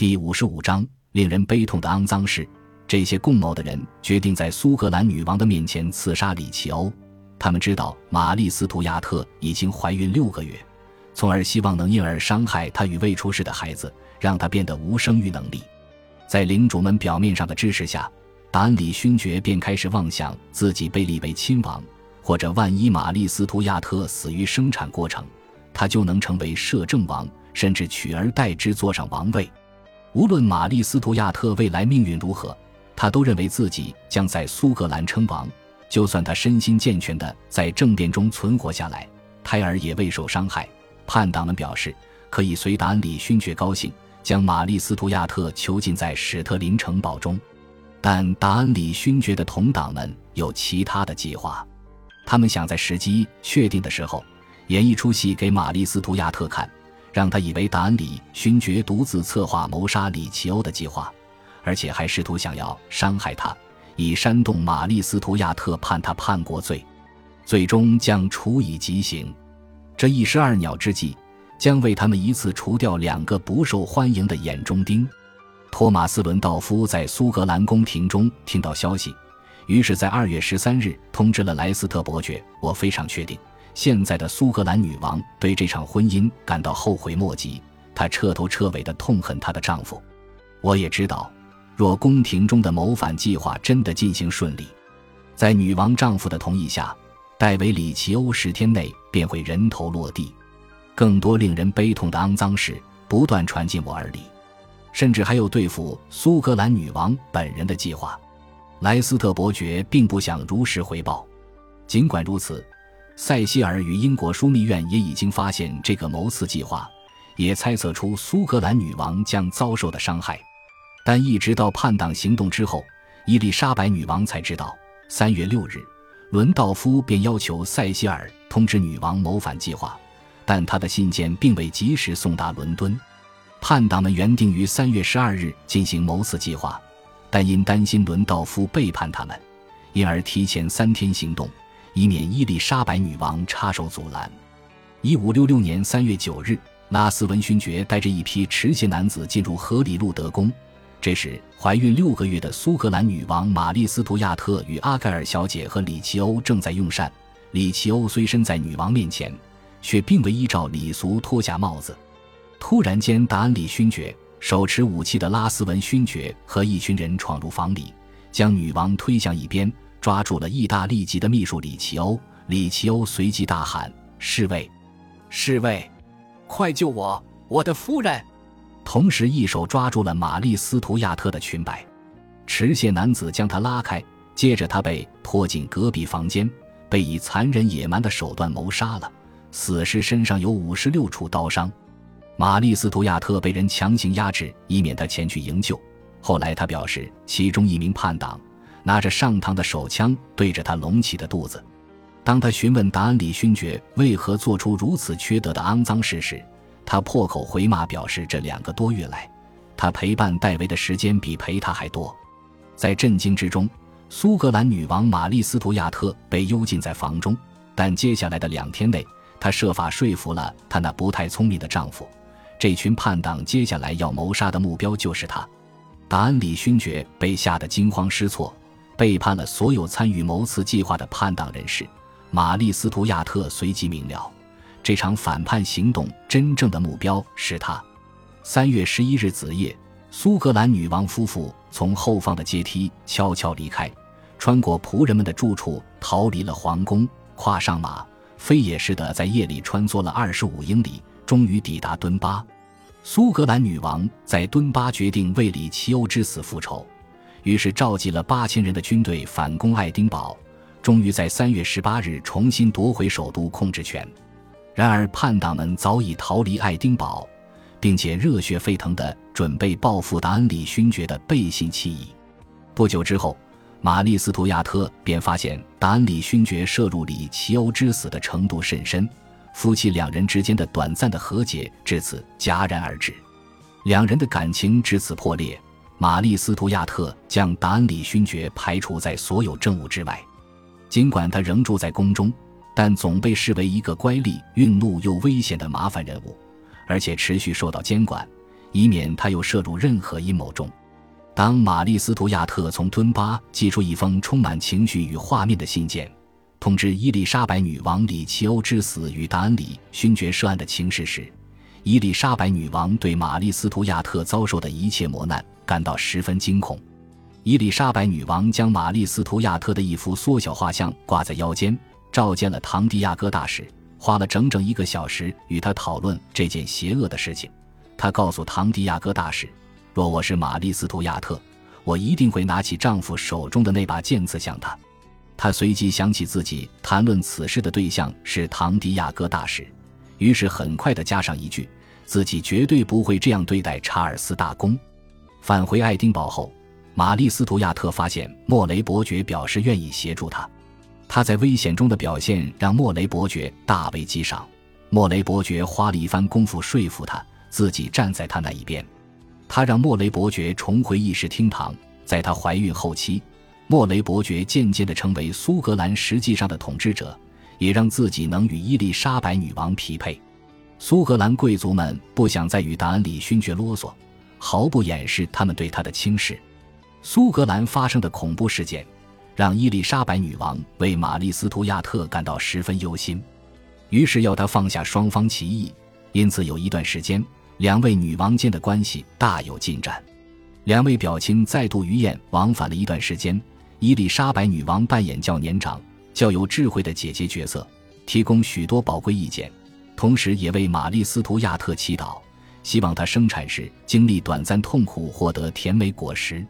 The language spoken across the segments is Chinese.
第五十五章，令人悲痛的肮脏事。这些共谋的人决定在苏格兰女王的面前刺杀里奇欧。他们知道玛丽斯图亚特已经怀孕六个月，从而希望能因而伤害她与未出世的孩子，让她变得无生育能力。在领主们表面上的支持下，达恩里勋爵便开始妄想自己被立为亲王，或者万一玛丽斯图亚特死于生产过程，他就能成为摄政王，甚至取而代之坐上王位。无论玛丽斯图亚特未来命运如何，他都认为自己将在苏格兰称王。就算他身心健全的在政变中存活下来，胎儿也未受伤害。叛党们表示可以随达恩里勋爵高兴，将玛丽斯图亚特囚禁在史特林城堡中。但达恩里勋爵的同党们有其他的计划，他们想在时机确定的时候演一出戏给玛丽斯图亚特看。让他以为达恩里勋爵独自策划谋杀里奇欧的计划，而且还试图想要伤害他，以煽动玛丽斯图亚特判他叛国罪，最终将处以极刑。这一石二鸟之计，将为他们一次除掉两个不受欢迎的眼中钉。托马斯·伦道夫在苏格兰宫廷中听到消息，于是，在二月十三日通知了莱斯特伯爵：“我非常确定。”现在的苏格兰女王对这场婚姻感到后悔莫及，她彻头彻尾的痛恨她的丈夫。我也知道，若宫廷中的谋反计划真的进行顺利，在女王丈夫的同意下，戴维·里奇欧十天内便会人头落地。更多令人悲痛的肮脏事不断传进我耳里，甚至还有对付苏格兰女王本人的计划。莱斯特伯爵并不想如实回报，尽管如此。塞西尔与英国枢密院也已经发现这个谋刺计划，也猜测出苏格兰女王将遭受的伤害，但一直到叛党行动之后，伊丽莎白女王才知道。三月六日，伦道夫便要求塞西尔通知女王谋反计划，但他的信件并未及时送达伦敦。叛党们原定于三月十二日进行谋刺计划，但因担心伦道夫背叛他们，因而提前三天行动。以免伊丽莎白女王插手阻拦。一五六六年三月九日，拉斯文勋爵带着一批持械男子进入荷里路德宫。这时，怀孕六个月的苏格兰女王玛丽斯图亚特与阿盖尔小姐和里奇欧正在用膳。里奇欧虽身在女王面前，却并未依照礼俗脱下帽子。突然间，达恩里勋爵、手持武器的拉斯文勋爵和一群人闯入房里，将女王推向一边。抓住了意大利籍的秘书里奇欧，里奇欧随即大喊：“侍卫，侍卫，快救我，我的夫人！”同时，一手抓住了玛丽斯图亚特的裙摆，持械男子将他拉开，接着他被拖进隔壁房间，被以残忍野蛮的手段谋杀了。死尸身上有五十六处刀伤。玛丽斯图亚特被人强行压制，以免他前去营救。后来，他表示，其中一名叛党。拿着上膛的手枪对着他隆起的肚子。当他询问达恩里勋爵为何做出如此缺德的肮脏事时，他破口回骂，表示这两个多月来，他陪伴戴维的时间比陪他还多。在震惊之中，苏格兰女王玛丽斯图亚特被幽禁在房中。但接下来的两天内，她设法说服了她那不太聪明的丈夫，这群叛党接下来要谋杀的目标就是他。达恩里勋爵被吓得惊慌失措。背叛了所有参与谋刺计划的叛党人士，玛丽斯图亚特随即明了，这场反叛行动真正的目标是他。三月十一日子夜，苏格兰女王夫妇从后方的阶梯悄悄离开，穿过仆人们的住处，逃离了皇宫，跨上马，飞也似的在夜里穿梭了二十五英里，终于抵达敦巴。苏格兰女王在敦巴决定为里奇欧之死复仇。于是召集了八千人的军队反攻爱丁堡，终于在三月十八日重新夺回首都控制权。然而叛党们早已逃离爱丁堡，并且热血沸腾地准备报复达恩里勋爵的背信弃义。不久之后，玛丽斯图亚特便发现达恩里勋爵涉入里奇欧之死的程度甚深，夫妻两人之间的短暂的和解至此戛然而止，两人的感情至此破裂。玛丽斯图亚特将达恩里勋爵排除在所有政务之外，尽管他仍住在宫中，但总被视为一个乖戾、愠怒又危险的麻烦人物，而且持续受到监管，以免他又涉入任何阴谋中。当玛丽·斯图亚特从敦巴寄出一封充满情绪与画面的信件，通知伊丽莎白女王里奇欧之死与达恩里勋爵涉案的情势时，伊丽莎白女王对玛丽·斯图亚特遭受的一切磨难感到十分惊恐。伊丽莎白女王将玛丽·斯图亚特的一幅缩小画像挂在腰间，召见了唐迪亚哥大使，花了整整一个小时与他讨论这件邪恶的事情。她告诉唐迪亚哥大使：“若我是玛丽·斯图亚特，我一定会拿起丈夫手中的那把剑刺向他。”她随即想起自己谈论此事的对象是唐迪亚哥大使，于是很快地加上一句：“自己绝对不会这样对待查尔斯大公。”返回爱丁堡后。玛丽·斯图亚特发现莫雷伯爵表示愿意协助他，他在危险中的表现让莫雷伯爵大为激赏。莫雷伯爵花了一番功夫说服他自己站在他那一边。他让莫雷伯爵重回议事厅堂。在他怀孕后期，莫雷伯爵渐渐地成为苏格兰实际上的统治者，也让自己能与伊丽莎白女王匹配。苏格兰贵族们不想再与达恩里勋爵啰嗦，毫不掩饰他们对他的轻视。苏格兰发生的恐怖事件，让伊丽莎白女王为玛丽·斯图亚特感到十分忧心，于是要他放下双方歧义。因此，有一段时间，两位女王间的关系大有进展。两位表亲再度鱼雁往返了一段时间。伊丽莎白女王扮演较年长、较有智慧的姐姐角色，提供许多宝贵意见，同时也为玛丽·斯图亚特祈祷，希望她生产时经历短暂痛苦，获得甜美果实。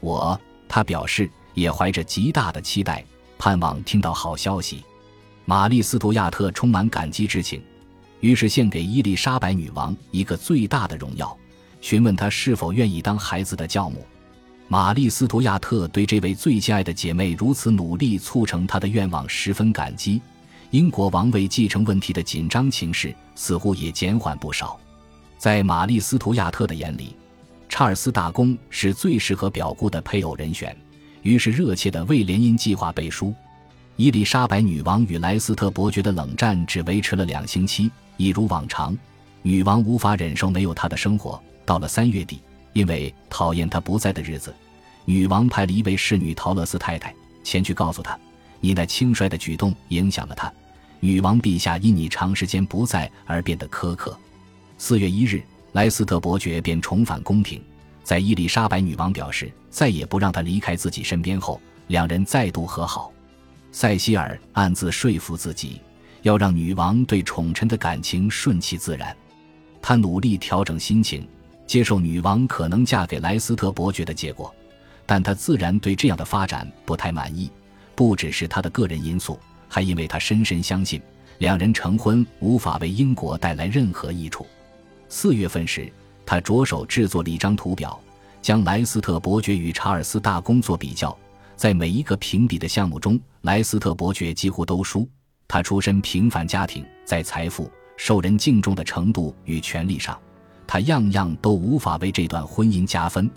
我，他表示也怀着极大的期待，盼望听到好消息。玛丽·斯图亚特充满感激之情，于是献给伊丽莎白女王一个最大的荣耀，询问她是否愿意当孩子的教母。玛丽·斯图亚特对这位最亲爱的姐妹如此努力促成她的愿望十分感激。英国王位继承问题的紧张情势似乎也减缓不少，在玛丽·斯图亚特的眼里。查尔斯大公是最适合表姑的配偶人选，于是热切地为联姻计划背书。伊丽莎白女王与莱斯特伯爵的冷战只维持了两星期，一如往常，女王无法忍受没有他的生活。到了三月底，因为讨厌他不在的日子，女王派了一位侍女陶乐斯太太前去告诉他：“你那轻率的举动影响了他，女王陛下因你长时间不在而变得苛刻。”四月一日。莱斯特伯爵便重返宫廷，在伊丽莎白女王表示再也不让他离开自己身边后，两人再度和好。塞西尔暗自说服自己，要让女王对宠臣的感情顺其自然。他努力调整心情，接受女王可能嫁给莱斯特伯爵的结果，但他自然对这样的发展不太满意。不只是他的个人因素，还因为他深深相信，两人成婚无法为英国带来任何益处。四月份时，他着手制作了一张图表，将莱斯特伯爵与查尔斯大公做比较。在每一个评比的项目中，莱斯特伯爵几乎都输。他出身平凡家庭，在财富、受人敬重的程度与权力上，他样样都无法为这段婚姻加分。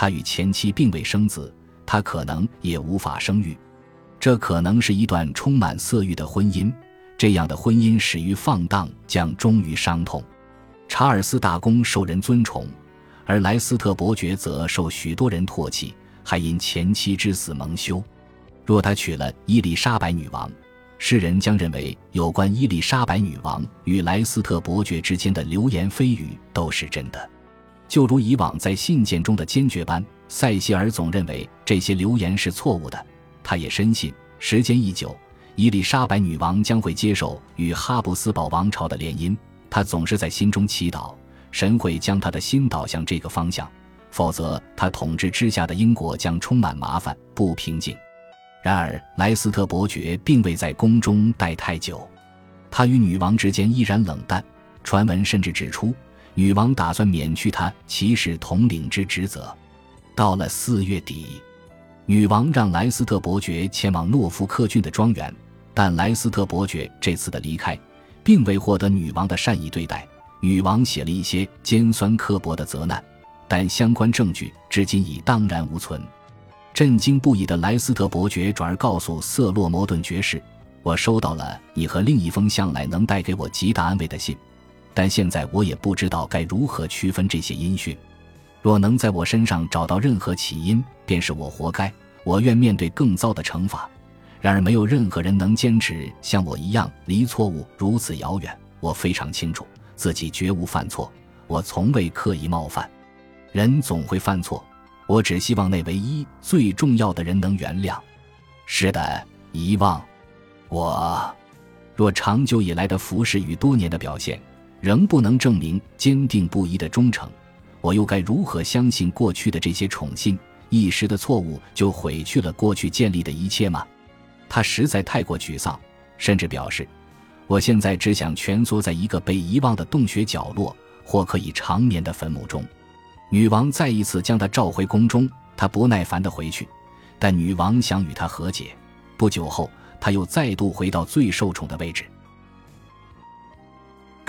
他与前妻并未生子，他可能也无法生育。这可能是一段充满色欲的婚姻。这样的婚姻始于放荡，将终于伤痛。查尔斯大公受人尊崇，而莱斯特伯爵则受许多人唾弃，还因前妻之死蒙羞。若他娶了伊丽莎白女王，世人将认为有关伊丽莎白女王与莱斯特伯爵之间的流言蜚语都是真的。就如以往在信件中的坚决般，塞西尔总认为这些流言是错误的。他也深信，时间一久，伊丽莎白女王将会接受与哈布斯堡王朝的联姻。他总是在心中祈祷，神会将他的心导向这个方向，否则他统治之下的英国将充满麻烦不平静。然而，莱斯特伯爵并未在宫中待太久，他与女王之间依然冷淡。传闻甚至指出，女王打算免去他骑士统领之职责。到了四月底，女王让莱斯特伯爵前往诺福克郡的庄园，但莱斯特伯爵这次的离开。并未获得女王的善意对待。女王写了一些尖酸刻薄的责难，但相关证据至今已荡然无存。震惊不已的莱斯特伯爵转而告诉瑟洛摩顿爵士：“我收到了你和另一封向来能带给我极大安慰的信。但现在我也不知道该如何区分这些音讯。若能在我身上找到任何起因，便是我活该。我愿面对更糟的惩罚。然而，没有任何人能坚持像我一样离错误如此遥远。我非常清楚自己绝无犯错，我从未刻意冒犯。人总会犯错，我只希望那唯一最重要的人能原谅。是的，遗忘。我若长久以来的服侍与多年的表现仍不能证明坚定不移的忠诚，我又该如何相信过去的这些宠信？一时的错误就毁去了过去建立的一切吗？他实在太过沮丧，甚至表示：“我现在只想蜷缩在一个被遗忘的洞穴角落，或可以长眠的坟墓中。”女王再一次将他召回宫中，他不耐烦地回去，但女王想与他和解。不久后，他又再度回到最受宠的位置。